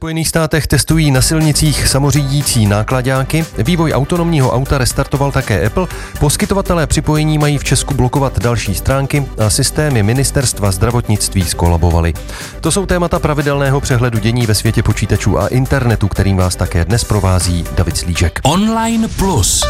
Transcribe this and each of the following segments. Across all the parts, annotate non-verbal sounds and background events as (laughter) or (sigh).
Spojených státech testují na silnicích samořídící nákladáky, vývoj autonomního auta restartoval také Apple, poskytovatelé připojení mají v Česku blokovat další stránky a systémy ministerstva zdravotnictví skolabovaly. To jsou témata pravidelného přehledu dění ve světě počítačů a internetu, kterým vás také dnes provází David Slížek. Online Plus.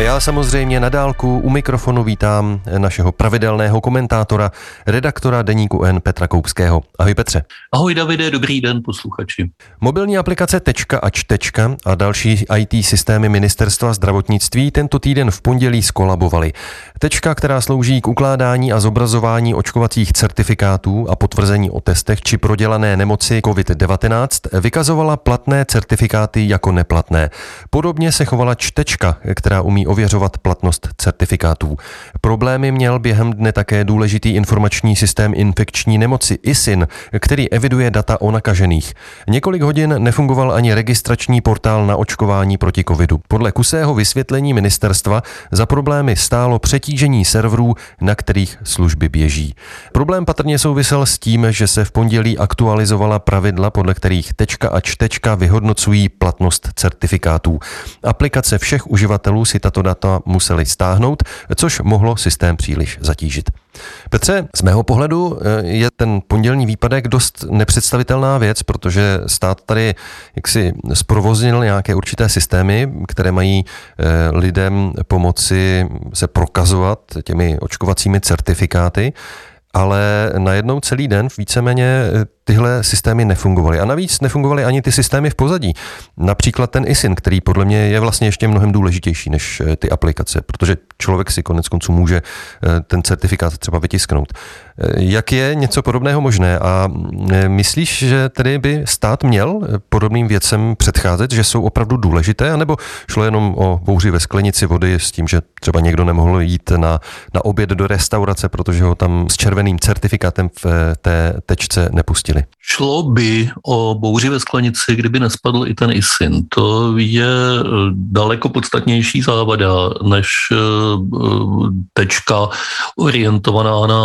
Já samozřejmě na dálku u mikrofonu vítám našeho pravidelného komentátora, redaktora deníku N Petra Koupského. Ahoj Petře. Ahoj Davide, dobrý den posluchači. Mobilní aplikace Tečka a Čtečka a další IT systémy ministerstva zdravotnictví tento týden v pondělí skolabovaly. Tečka, která slouží k ukládání a zobrazování očkovacích certifikátů a potvrzení o testech či prodělané nemoci COVID-19, vykazovala platné certifikáty jako neplatné. Podobně se chovala Čtečka, která umí ověřovat platnost certifikátů. Problémy měl během dne také důležitý informační systém infekční nemoci ISIN, který eviduje data o nakažených. Několik hodin nefungoval ani registrační portál na očkování proti covidu. Podle kusého vysvětlení ministerstva za problémy stálo přetížení serverů, na kterých služby běží. Problém patrně souvisel s tím, že se v pondělí aktualizovala pravidla, podle kterých tečka a čtečka vyhodnocují platnost certifikátů. Aplikace všech uživatelů si tato data museli stáhnout, což mohlo systém příliš zatížit. Petře, z mého pohledu eh, je ten pondělní výpadek dost nepředstavitelná věc, protože stát tady jaksi zprovoznil nějaké určité systémy, které mají eh, lidem pomoci se prokazovat těmi očkovacími certifikáty ale najednou celý den víceméně eh, tyhle systémy nefungovaly. A navíc nefungovaly ani ty systémy v pozadí. Například ten ISIN, který podle mě je vlastně ještě mnohem důležitější než eh, ty aplikace, protože člověk si konec konců může eh, ten certifikát třeba vytisknout. Jak je něco podobného možné a myslíš, že tedy by stát měl podobným věcem předcházet, že jsou opravdu důležité, anebo šlo jenom o bouři ve sklenici vody s tím, že třeba někdo nemohl jít na, na oběd do restaurace, protože ho tam s červeným certifikátem v té tečce nepustili? Šlo by o bouři ve sklenici, kdyby nespadl i ten ISIN. To je daleko podstatnější závada než tečka orientovaná na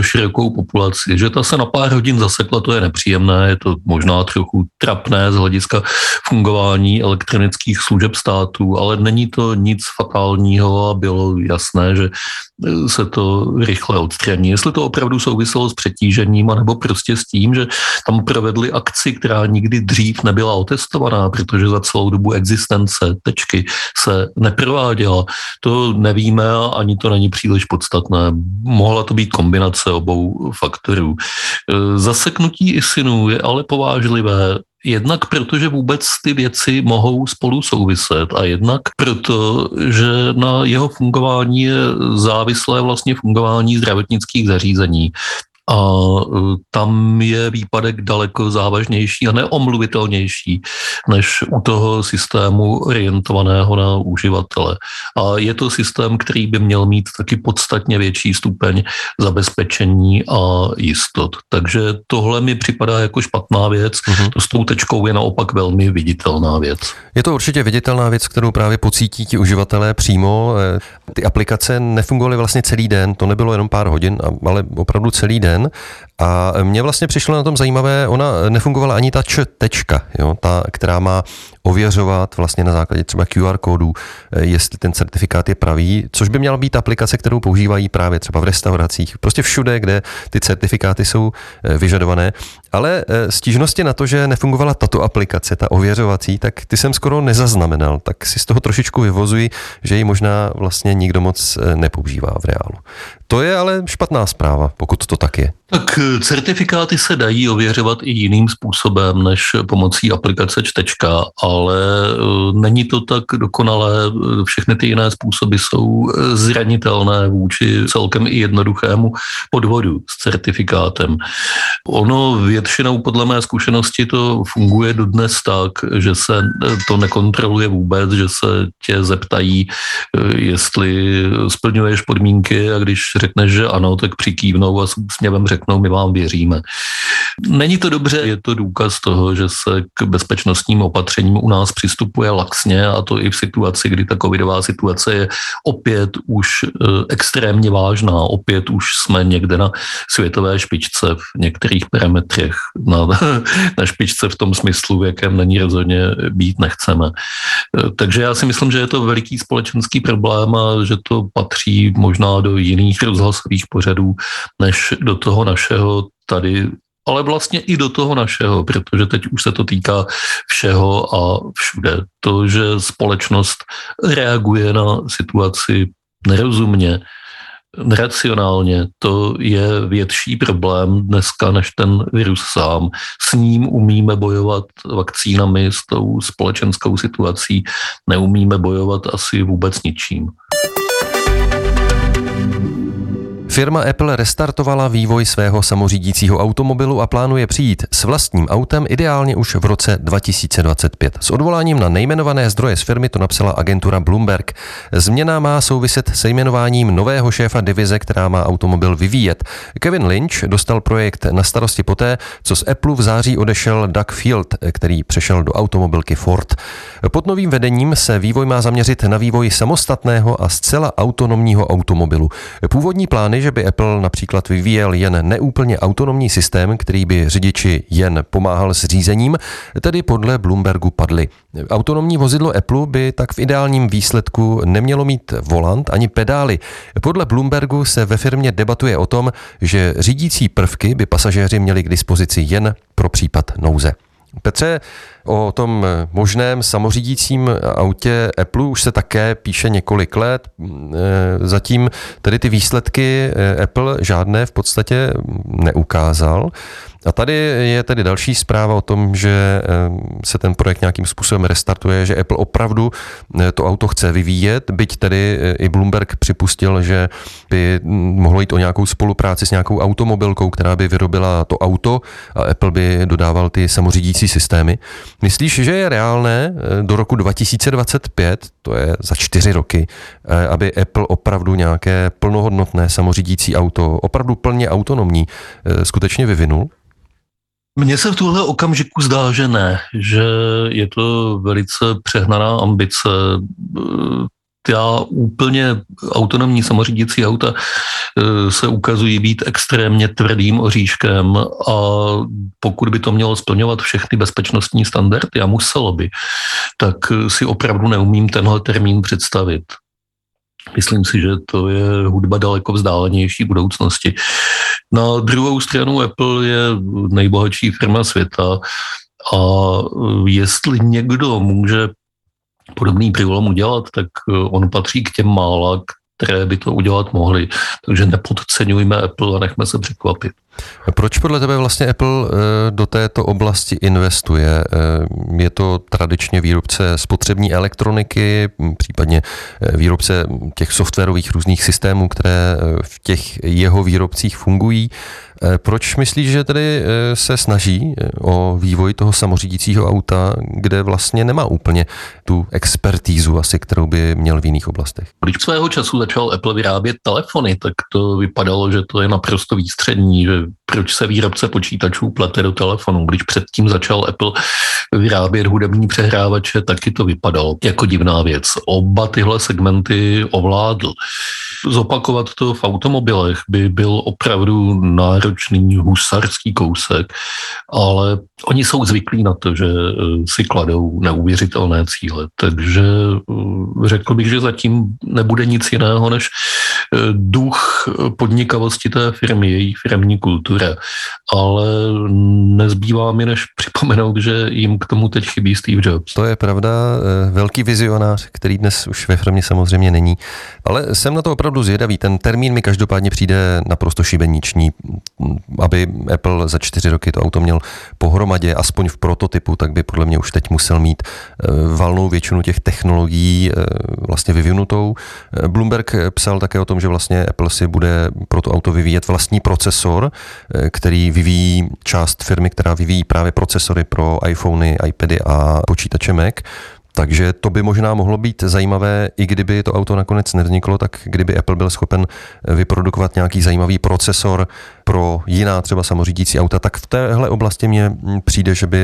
širokou populaci. Že ta se na pár hodin zasekla, to je nepříjemné, je to možná trochu trapné z hlediska fungování elektronických služeb států, ale není to nic fatálního a bylo jasné, že se to rychle odstraní. Jestli to opravdu souviselo s přetížením, anebo prostě s tím, že tam provedli akci, která nikdy dřív nebyla otestovaná, protože za celou dobu existence tečky se neprováděla. To nevíme ani to není příliš podstatné. Mohla to být kombinace obou faktorů. E, zaseknutí ISINu je ale povážlivé Jednak protože vůbec ty věci mohou spolu souviset a jednak proto, že na jeho fungování je závislé vlastně fungování zdravotnických zařízení a e, tam je výpadek daleko závažnější a neomluvitelnější než u toho systému orientovaného na uživatele. A je to systém, který by měl mít taky podstatně větší stupeň zabezpečení a jistot. Takže tohle mi připadá jako špatná věc. Uh-huh. To s tou tečkou je naopak velmi viditelná věc. Je to určitě viditelná věc, kterou právě pocítí ti uživatelé přímo. E, ty aplikace nefungovaly vlastně celý den, to nebylo jenom pár hodin, ale opravdu celý den den. A mně vlastně přišlo na tom zajímavé, ona nefungovala ani ta čtečka, jo, ta, která má ověřovat vlastně na základě třeba QR kódů, eh, jestli ten certifikát je pravý, což by měla být aplikace, kterou používají právě třeba v restauracích, prostě všude, kde ty certifikáty jsou eh, vyžadované. Ale eh, stížnosti na to, že nefungovala tato aplikace, ta ověřovací, tak ty jsem skoro nezaznamenal, tak si z toho trošičku vyvozuji, že ji možná vlastně nikdo moc nepoužívá v reálu. To je ale špatná zpráva, pokud to tak je. Tak certifikáty se dají ověřovat i jiným způsobem než pomocí aplikace čtečka, ale eh, není to tak dokonalé. Všechny ty jiné způsoby jsou eh, zranitelné vůči celkem i jednoduchému podvodu s certifikátem. Ono většinou podle mé zkušenosti to funguje dodnes tak, že se to nekontroluje vůbec, že se tě zeptají, eh, jestli splňuješ podmínky a když řekneš, že ano, tak přikývnou a s úsměvem řeknou, my vám věříme. Není to dobře, je to důkaz toho, že se k bezpečnostním opatřením u nás přistupuje laxně a to i v situaci, kdy ta covidová situace je opět už eh, extrémně vážná. Opět už jsme někde na světové špičce v některých parametrech, na, (laughs) na špičce v tom smyslu, v jakém není rozhodně být nechceme. Eh, takže já si myslím, že je to veliký společenský problém a že to patří možná do jiných rozhlasových pořadů, než do toho našeho tady ale vlastně i do toho našeho, protože teď už se to týká všeho a všude. To, že společnost reaguje na situaci nerozumně, neracionálně, to je větší problém dneska než ten virus sám. S ním umíme bojovat vakcínami, s tou společenskou situací neumíme bojovat asi vůbec ničím. Firma Apple restartovala vývoj svého samořídícího automobilu a plánuje přijít s vlastním autem ideálně už v roce 2025. S odvoláním na nejmenované zdroje z firmy to napsala agentura Bloomberg. Změna má souviset se jmenováním nového šéfa divize, která má automobil vyvíjet. Kevin Lynch dostal projekt na starosti poté, co z Apple v září odešel Doug Field, který přešel do automobilky Ford. Pod novým vedením se vývoj má zaměřit na vývoj samostatného a zcela autonomního automobilu. Původní plány, že by Apple například vyvíjel jen neúplně autonomní systém, který by řidiči jen pomáhal s řízením, tedy podle Bloombergu padly. Autonomní vozidlo Apple by tak v ideálním výsledku nemělo mít volant ani pedály. Podle Bloombergu se ve firmě debatuje o tom, že řídící prvky by pasažéři měli k dispozici jen pro případ nouze. Petře, o tom možném samořídícím autě Apple už se také píše několik let. Zatím tedy ty výsledky Apple žádné v podstatě neukázal. A tady je tedy další zpráva o tom, že se ten projekt nějakým způsobem restartuje, že Apple opravdu eh, to auto chce vyvíjet, byť tedy eh, i Bloomberg připustil, že by mohlo jít o nějakou spolupráci s nějakou automobilkou, která by vyrobila to auto a Apple by dodával ty samořídící systémy. Myslíš, že je reálné eh, do roku 2025, to je za čtyři roky, aby Apple opravdu nějaké plnohodnotné samořídící auto, opravdu plně autonomní, skutečně vyvinul? Mně se v tuhle okamžiku zdá, že ne, že je to velice přehnaná ambice. Já úplně autonomní samořídící auta eh, se ukazují být extrémně tvrdým oříškem a pokud by to mělo splňovat všechny bezpečnostní standardy a muselo by, tak si opravdu neumím tenhle termín představit. Myslím si, že to je hudba daleko vzdálenější budoucnosti. Na druhou stranu Apple je nejbohatší firma světa a jestli někdo může podobný průlom udělat, tak on patří k těm mála, které by to udělat mohly. Takže nepodceňujme Apple a nechme se překvapit. Proč podle tebe vlastně Apple eh, do této oblasti investuje? Eh, je to tradičně výrobce spotřební elektroniky, případně eh, výrobce těch softwarových různých systémů, které v těch jeho výrobcích fungují. Proč myslíš, že tedy se snaží o vývoj toho samořídícího auta, kde vlastně nemá úplně tu expertízu asi, kterou by měl v jiných oblastech? Když svého času začal Apple vyrábět telefony, tak to vypadalo, že to je naprosto výstřední, že proč se výrobce počítačů plete do telefonu. Když předtím začal Apple vyrábět hudební přehrávače, taky to vypadalo jako divná věc. Oba tyhle segmenty ovládl. Zopakovat to v automobilech by byl opravdu náročný husarský kousek, ale oni jsou zvyklí na to, že eh, si kladou neuvěřitelné cíle. Takže eh, řekl bych, že zatím nebude nic jiného než duch podnikavosti té firmy, její firmní kultury, ale nezbývá mi než připomenout, že jim k tomu teď chybí Steve Jobs. To je pravda, velký vizionář, který dnes už ve firmě samozřejmě není, ale jsem na to opravdu zvědavý. Ten termín mi každopádně přijde naprosto šibeniční, aby Apple za čtyři roky to auto měl pohromadě, aspoň v prototypu, tak by podle mě už teď musel mít valnou většinu těch technologií vlastně vyvinutou. Bloomberg psal také o tom, že vlastně Apple si bude pro to auto vyvíjet vlastní procesor, který vyvíjí část firmy, která vyvíjí právě procesory pro iPhony, iPady a počítače Mac. Takže to by možná mohlo být zajímavé, i kdyby to auto nakonec nevzniklo, tak kdyby Apple byl schopen vyprodukovat nějaký zajímavý procesor pro jiná třeba samořídící auta, tak v téhle oblasti mně přijde, že by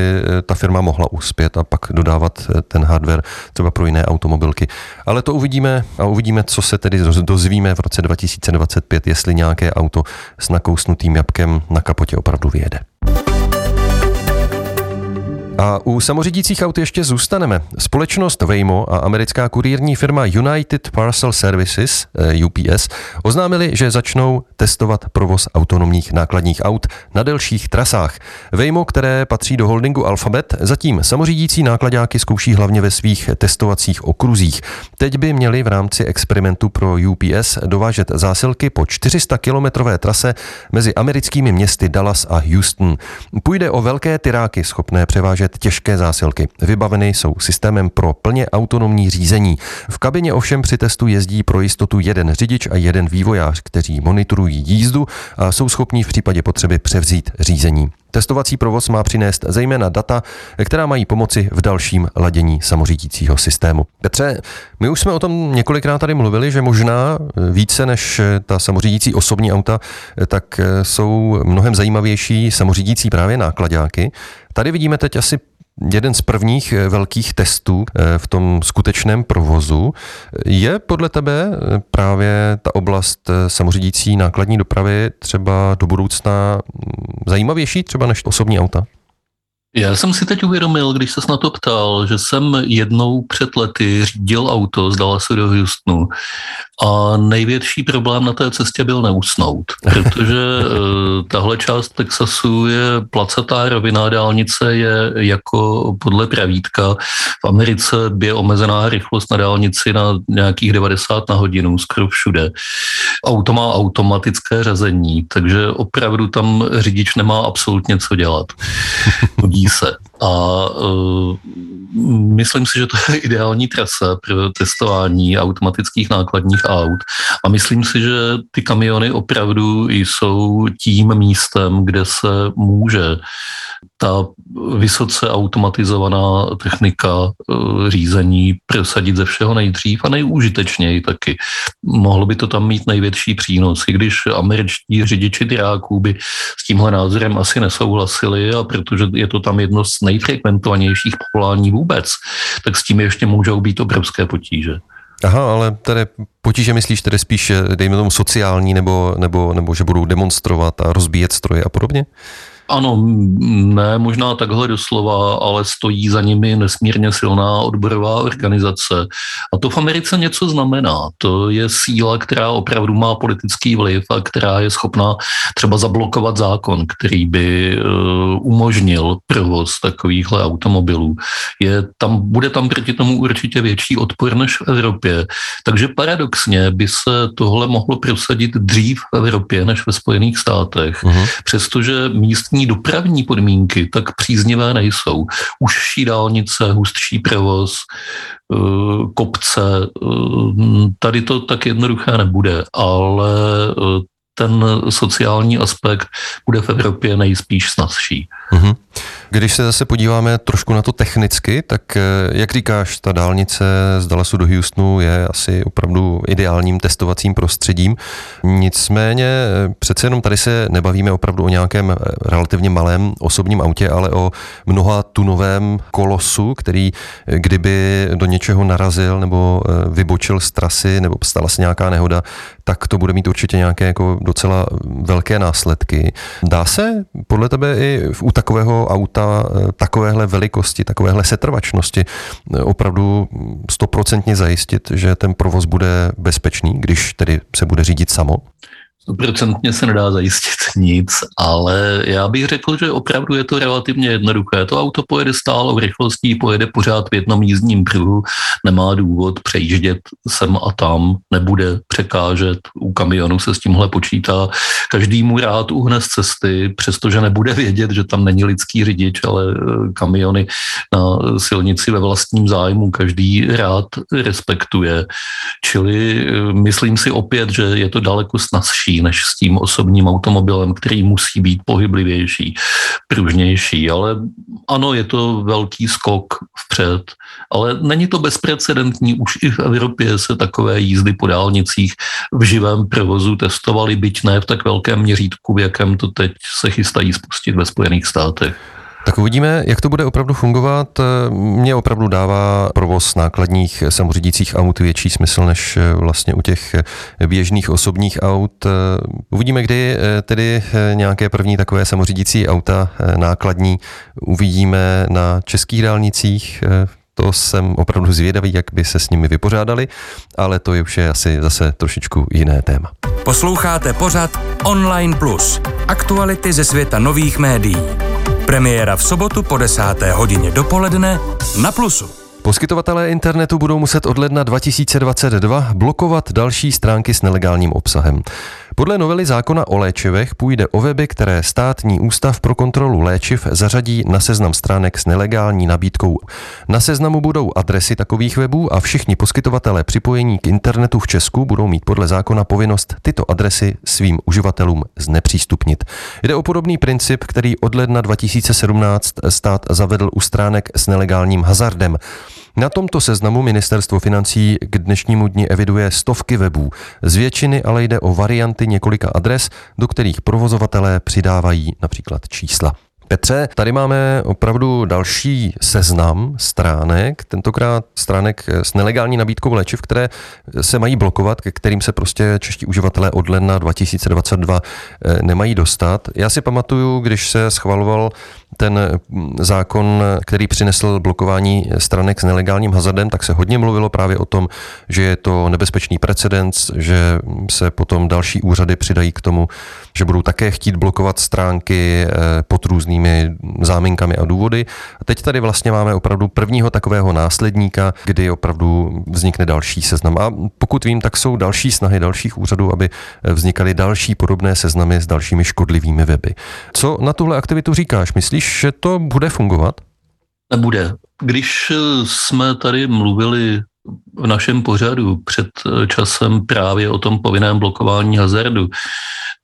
ta firma mohla uspět a pak dodávat ten hardware třeba pro jiné automobilky. Ale to uvidíme a uvidíme, co se tedy dozvíme v roce 2025, jestli nějaké auto s nakousnutým jabkem na kapotě opravdu vyjede. A u samořídících aut ještě zůstaneme. Společnost Waymo a americká kurírní firma United Parcel Services, UPS, eh, oznámili, že začnou testovat provoz autonomních nákladních aut na delších trasách. Waymo, které patří do holdingu Alphabet, zatím samořídící nákladáky zkouší hlavně ve svých testovacích okruzích. Teď by měli v rámci experimentu pro UPS dovážet zásilky po 400 kilometrové trase mezi americkými městy Dallas a Houston. Půjde o velké tyráky schopné převážet převážet těžké zásilky. Vybaveny jsou systémem pro plně autonomní řízení. V kabině ovšem při testu jezdí pro jistotu jeden řidič a jeden vývojář, kteří monitorují jízdu a jsou schopní v případě potřeby převzít řízení. Testovací provoz má přinést zejména data, která mají pomoci v dalším ladění samořídícího systému. Petře, my už jsme o tom několikrát tady mluvili, že možná více než ta samořídící osobní auta, tak jsou mnohem zajímavější samořídící právě nákladáky. Tady vidíme teď asi jeden z prvních eh, velkých testů eh, v tom skutečném provozu. Je podle tebe eh, právě ta oblast samořídící nákladní dopravy třeba do budoucna mm, zajímavější třeba než osobní auta? Já jsem si teď uvědomil, když se na to ptal, že jsem jednou před lety řídil auto z se do Houstonu a největší problém na té cestě byl neusnout, (laughs) protože uh, tahle část Texasu je placatá rovina, dálnice je jako podle pravítka. V Americe je omezená rychlost na dálnici na nějakých 90 na hodinu, skoro všude. Auto má automatické řazení, takže opravdu tam řidič nemá absolutně co dělat. Hodí (laughs) se. A uh, myslím si, že to je (laughs) ideální trasa pro testování automatických nákladních aut. A myslím si, že ty kamiony opravdu jsou tím místem, kde se může ta vysoce automatizovaná technika eh, řízení prosadit ze všeho nejdřív a nejúžitečněji taky. Mohlo by to tam mít největší přínos, i když američtí řidiči dráků by s tímhle názorem asi nesouhlasili a protože je to tam jedno z nejfrekventovanějších povolání vůbec, tak s tím ještě můžou být obrovské potíže. Aha, ale tedy potíže myslíš tedy spíš, dejme tomu sociální, nebo, nebo, nebo že budou demonstrovat a rozbíjet stroje a podobně? Ano, ne možná takhle doslova, ale stojí za nimi nesmírně silná odborová organizace. A to v Americe něco znamená. To je síla, která opravdu má politický vliv a která je schopná třeba zablokovat zákon, který by uh, umožnil provoz takovýchhle automobilů. Je tam, bude tam proti tomu určitě větší odpor než v Evropě. Takže paradoxně by se tohle mohlo prosadit dřív v Evropě než ve Spojených státech, uh-huh. přestože místní místní dopravní podmínky tak příznivé nejsou. Užší dálnice, hustší provoz, eh, kopce, eh, tady to tak jednoduché nebude, ale eh, ten sociální aspekt bude v Evropě nejspíš snazší. Mm-hmm. Když se zase podíváme trošku na to technicky, tak eh, jak říkáš, ta dálnice z Dallasu do Houstonu je asi opravdu ideálním testovacím prostředím. Nicméně eh, přece jenom tady se nebavíme opravdu o nějakém eh, relativně malém osobním autě, ale o mnoha tunovém kolosu, který kdyby do něčeho narazil nebo vybočil z trasy nebo stala se nějaká nehoda, tak to bude mít určitě nějaké jako docela velké následky. Dá se podle tebe i u takového auta eh, takovéhle velikosti, takovéhle setrvačnosti eh, opravdu stoprocentně zajistit, že ten provoz bude bezpečný, když tedy se bude řídit samo? Stoprocentně se nedá zajistit nic, ale já bych řekl, že opravdu je to relativně jednoduché. To auto pojede stálou rychlostí, pojede pořád v jednom jízdním pruhu, nemá důvod přejíždět sem a tam, nebude překážet, u kamionu se s tímhle počítá. Každý mu rád uhne z cesty, přestože nebude vědět, že tam není lidský řidič, ale eh, kamiony na silnici ve vlastním zájmu každý rád respektuje. Čili eh, myslím si opět, že je to daleko snazší než s tím osobním automobilem, který musí být pohyblivější, pružnější. Ale ano, je to velký skok vpřed, ale není to bezprecedentní. Už i v Evropě se takové jízdy po dálnicích v živém provozu testovaly, byť ne v tak velkém měřítku, v jakém to teď se chystají spustit ve Spojených státech. Tak uvidíme, jak to bude opravdu fungovat. Mně opravdu dává provoz nákladních samořídících aut větší smysl než vlastně u těch běžných osobních aut. Uvidíme, kdy tedy nějaké první takové samořídící auta nákladní uvidíme na českých dálnicích. To jsem opravdu zvědavý, jak by se s nimi vypořádali, ale to je už je asi zase trošičku jiné téma. Posloucháte pořad Online Plus. Aktuality ze světa nových médií. Premiéra v sobotu po desáté hodině dopoledne na Plusu. Poskytovatelé internetu budou muset od ledna 2022 blokovat další stránky s nelegálním obsahem. Podle novely zákona o léčivech půjde o weby, které státní ústav pro kontrolu léčiv zařadí na seznam stránek s nelegální nabídkou. Na seznamu budou adresy takových webů a všichni poskytovatelé připojení k internetu v Česku budou mít podle zákona povinnost tyto adresy svým uživatelům znepřístupnit. Jde o podobný princip, který od ledna 2017 stát zavedl u stránek s nelegálním hazardem. Na tomto seznamu ministerstvo financí k dnešnímu dni eviduje stovky webů. Z většiny ale jde o varianty několika adres, do kterých provozovatelé přidávají například čísla. Petře, tady máme opravdu další seznam stránek, tentokrát stránek s nelegální nabídkou léčiv, které se mají blokovat, ke kterým se prostě čeští uživatelé od ledna 2022 eh, nemají dostat. Já si pamatuju, když se schvaloval ten zákon, který přinesl blokování stranek s nelegálním hazardem, tak se hodně mluvilo právě o tom, že je to nebezpečný precedens, že se potom další úřady přidají k tomu, že budou také chtít blokovat stránky eh, pod různými záminkami a důvody. A teď tady vlastně máme opravdu prvního takového následníka, kdy opravdu vznikne další seznam. A pokud vím, tak jsou další snahy dalších úřadů, aby vznikaly další podobné seznamy s dalšími škodlivými weby. Co na tuhle aktivitu říkáš? Myslíš, že to bude fungovat? Nebude. Když jsme tady mluvili v našem pořadu před časem právě o tom povinném blokování hazardu,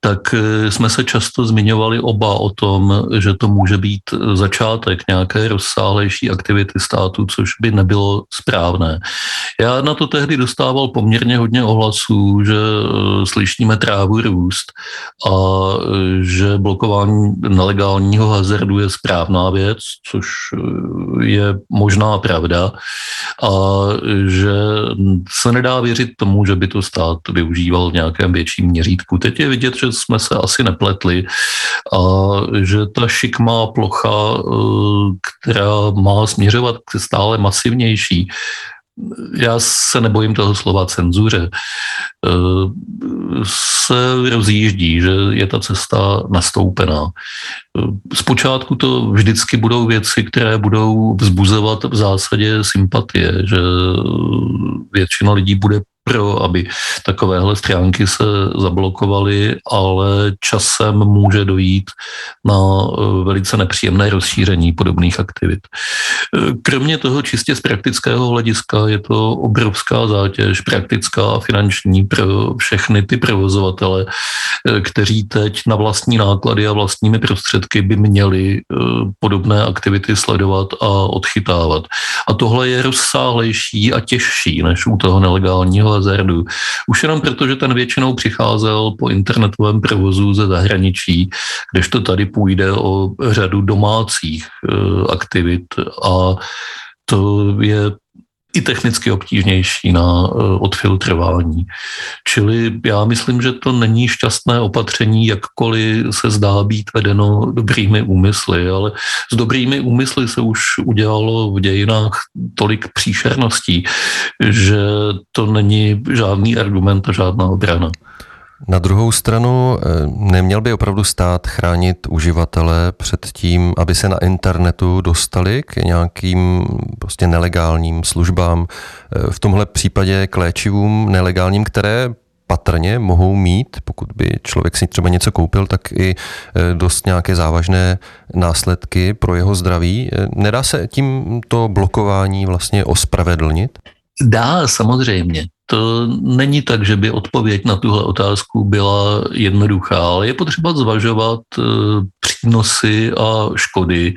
tak jsme se často zmiňovali oba o tom, že to může být začátek nějaké rozsáhlejší aktivity státu, což by nebylo správné. Já na to tehdy dostával poměrně hodně ohlasů, že eh, slyšíme trávu růst a eh, že blokování nelegálního hazardu je správná věc, což je možná pravda a že se nedá věřit tomu, že by to stát využíval v nějakém větším měřítku. Teď je vidět, že jsme se asi nepletli a že ta šikmá plocha, eh, která má směřovat k stále masivnější, já se nebojím toho slova cenzuře, eh, se rozjíždí, že je ta cesta nastoupená. Eh, zpočátku to vždycky budou věci, které budou vzbuzovat v zásadě sympatie, že většina lidí bude pro, aby takovéhle stránky se zablokovaly, ale časem může dojít na eh, velice nepříjemné rozšíření podobných aktivit. Eh, kromě toho čistě z praktického hlediska je to obrovská zátěž praktická a finanční pro všechny ty provozovatele, eh, kteří teď na vlastní náklady a vlastními prostředky by měli podobné aktivity sledovat a odchytávat. A tohle je rozsáhlejší a těžší než u toho nelegálního hazardu. Už jenom proto, že ten většinou přicházel po internetovém provozu ze zahraničí, kdežto tady půjde o řadu domácích e, aktivit a to je i technicky obtížnější na eh, odfiltrování. Čili já myslím, že to není šťastné opatření, jakkoliv se zdá být vedeno dobrými úmysly, ale s dobrými úmysly se už udělalo v dějinách tolik příšerností, že to není žádný argument a žádná obrana. Na druhou stranu eh, neměl by opravdu stát chránit uživatele před tím, aby se na internetu dostali k nějakým prostě nelegálním službám, eh, v tomhle případě k léčivům nelegálním, které patrně mohou mít, pokud by člověk si třeba něco koupil, tak i eh, dost nějaké závažné následky pro jeho zdraví. Nedá se tím to blokování vlastně ospravedlnit? Dá, samozřejmě. To není tak, že by odpověď na tuhle otázku byla jednoduchá, ale je potřeba zvažovat eh, přínosy a škody.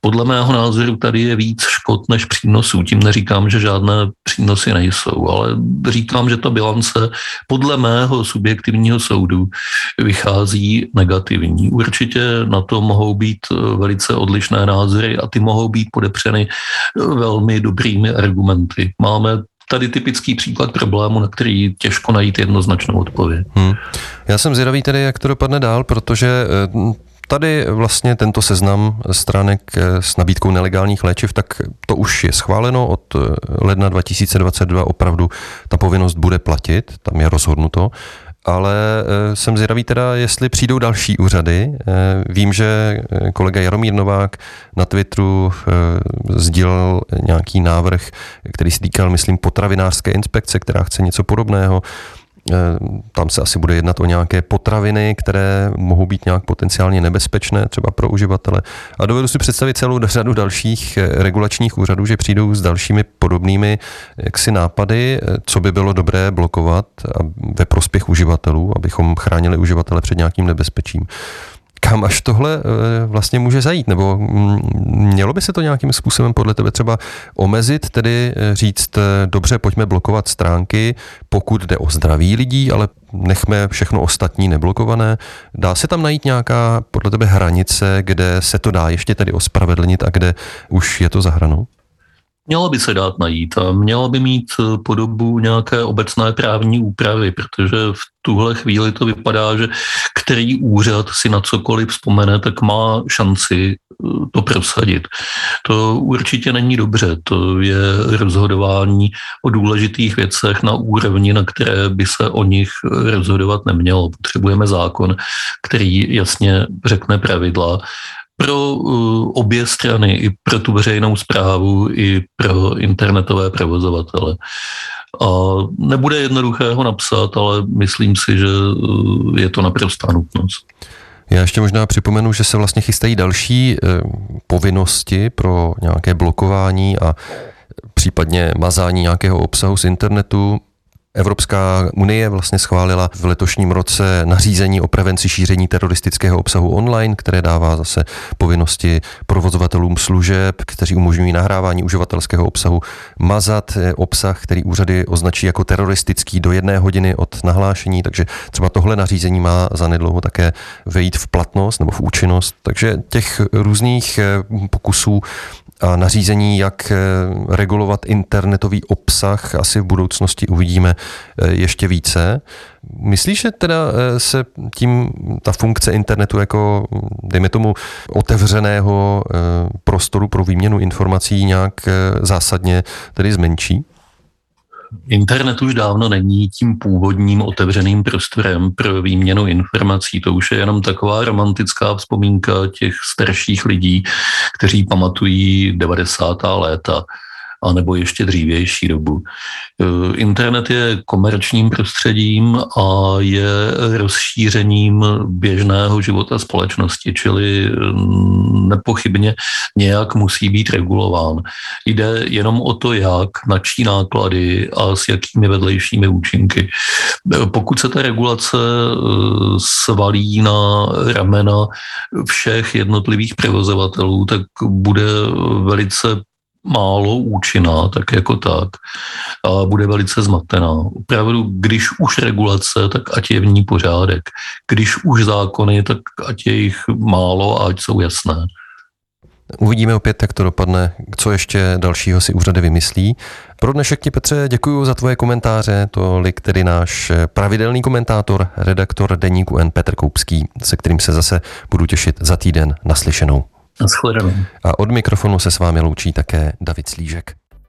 Podle mého názoru tady je víc škod než přínosů. Tím neříkám, že žádné přínosy nejsou, ale říkám, že ta bilance podle mého subjektivního soudu vychází negativní. Určitě na to mohou být eh, velice odlišné názory a ty mohou být podepřeny eh, velmi dobrými argumenty. Máme tady typický příklad problému, na který těžko najít jednoznačnou odpověď. Hmm. Já jsem zvědavý tedy, jak to dopadne dál, protože eh, Tady vlastně tento seznam stránek eh, s nabídkou nelegálních léčiv, tak to už je schváleno od eh, ledna 2022 opravdu ta povinnost bude platit, tam je rozhodnuto ale eh, jsem zvědavý teda, jestli přijdou další úřady. Eh, vím, že eh, kolega Jaromír Novák na Twitteru sdílel nějaký návrh, který se týkal, myslím, potravinářské inspekce, která chce něco podobného. Eh, tam se asi bude jednat o nějaké potraviny, které mohou být nějak potenciálně nebezpečné, třeba pro uživatele. A dovedu si představit celou (laughs) řadu dalších eh, regulačních úřadů, že přijdou s dalšími podobnými jaksi nápady, eh, co by bylo dobré blokovat ve prospěch uživatelů, abychom chránili uživatele před nějakým nebezpečím kam až tohle eh, vlastně může zajít? Nebo mm, mělo by se to nějakým způsobem podle tebe třeba omezit, tedy eh, říct, eh, dobře, pojďme blokovat stránky, pokud jde o zdraví lidí, ale nechme všechno ostatní neblokované. Dá se tam najít nějaká podle tebe hranice, kde se to dá ještě tedy ospravedlnit a kde už je to za hranou? Mělo by se dát najít a mělo by mít eh, podobu nějaké obecné právní úpravy, protože v tuhle chvíli to vypadá, že který úřad si na cokoliv vzpomene, tak má šanci eh, to prosadit. To určitě není dobře, to je rozhodování o důležitých věcech na úrovni, na které by se o nich rozhodovat nemělo. Potřebujeme zákon, který jasně řekne pravidla pro uh, obě strany, i pro tu veřejnou zprávu, i pro internetové provozovatele. A nebude jednoduché ho napsat, ale myslím si, že uh, je to naprostá nutnost. Já ještě možná připomenu, že se vlastně chystají další eh, povinnosti pro nějaké blokování a případně mazání nějakého obsahu z internetu. Evropská unie vlastně schválila v letošním roce nařízení o prevenci šíření teroristického obsahu online, které dává zase povinnosti provozovatelům služeb, kteří umožňují nahrávání uživatelského obsahu, mazat eh, obsah, který úřady označí jako teroristický do jedné hodiny od nahlášení, takže třeba tohle nařízení má zanedlouho také vejít v platnost nebo v účinnost. Takže těch různých eh, pokusů a nařízení, jak eh, regulovat internetový obsah, asi v budoucnosti uvidíme eh, ještě více. Myslíš, že teda eh, se tím ta funkce internetu jako, dejme tomu, otevřeného prostoru pro výměnu informací nějak zásadně tedy zmenší? Internet už dávno není tím původním otevřeným prostorem pro výměnu informací. To už je jenom taková romantická vzpomínka těch starších lidí, kteří pamatují 90. léta anebo ještě dřívější dobu. Eh, internet je komerčním prostředím a je rozšířením běžného života společnosti, čili mm, nepochybně nějak musí být regulován. Jde jenom o to, jak, na čí náklady a s jakými vedlejšími účinky. Eh, pokud se ta regulace eh, svalí na ramena všech jednotlivých provozovatelů, tak bude velice málo účinná, tak jako tak, a bude velice zmatená. Opravdu, když už regulace, tak ať je v ní pořádek. Když už zákony, tak ať je jich málo a ať jsou jasné. Uvidíme opět, jak to dopadne, co ještě dalšího si úřady vymyslí. Pro dnešek ti, Petře, děkuji za tvoje komentáře. Tolik tedy náš pravidelný komentátor, redaktor deníku N. Petr Koupský, se kterým se zase budu těšit za týden naslyšenou. Naschledanou. A od mikrofonu se s vámi loučí také David Slížek.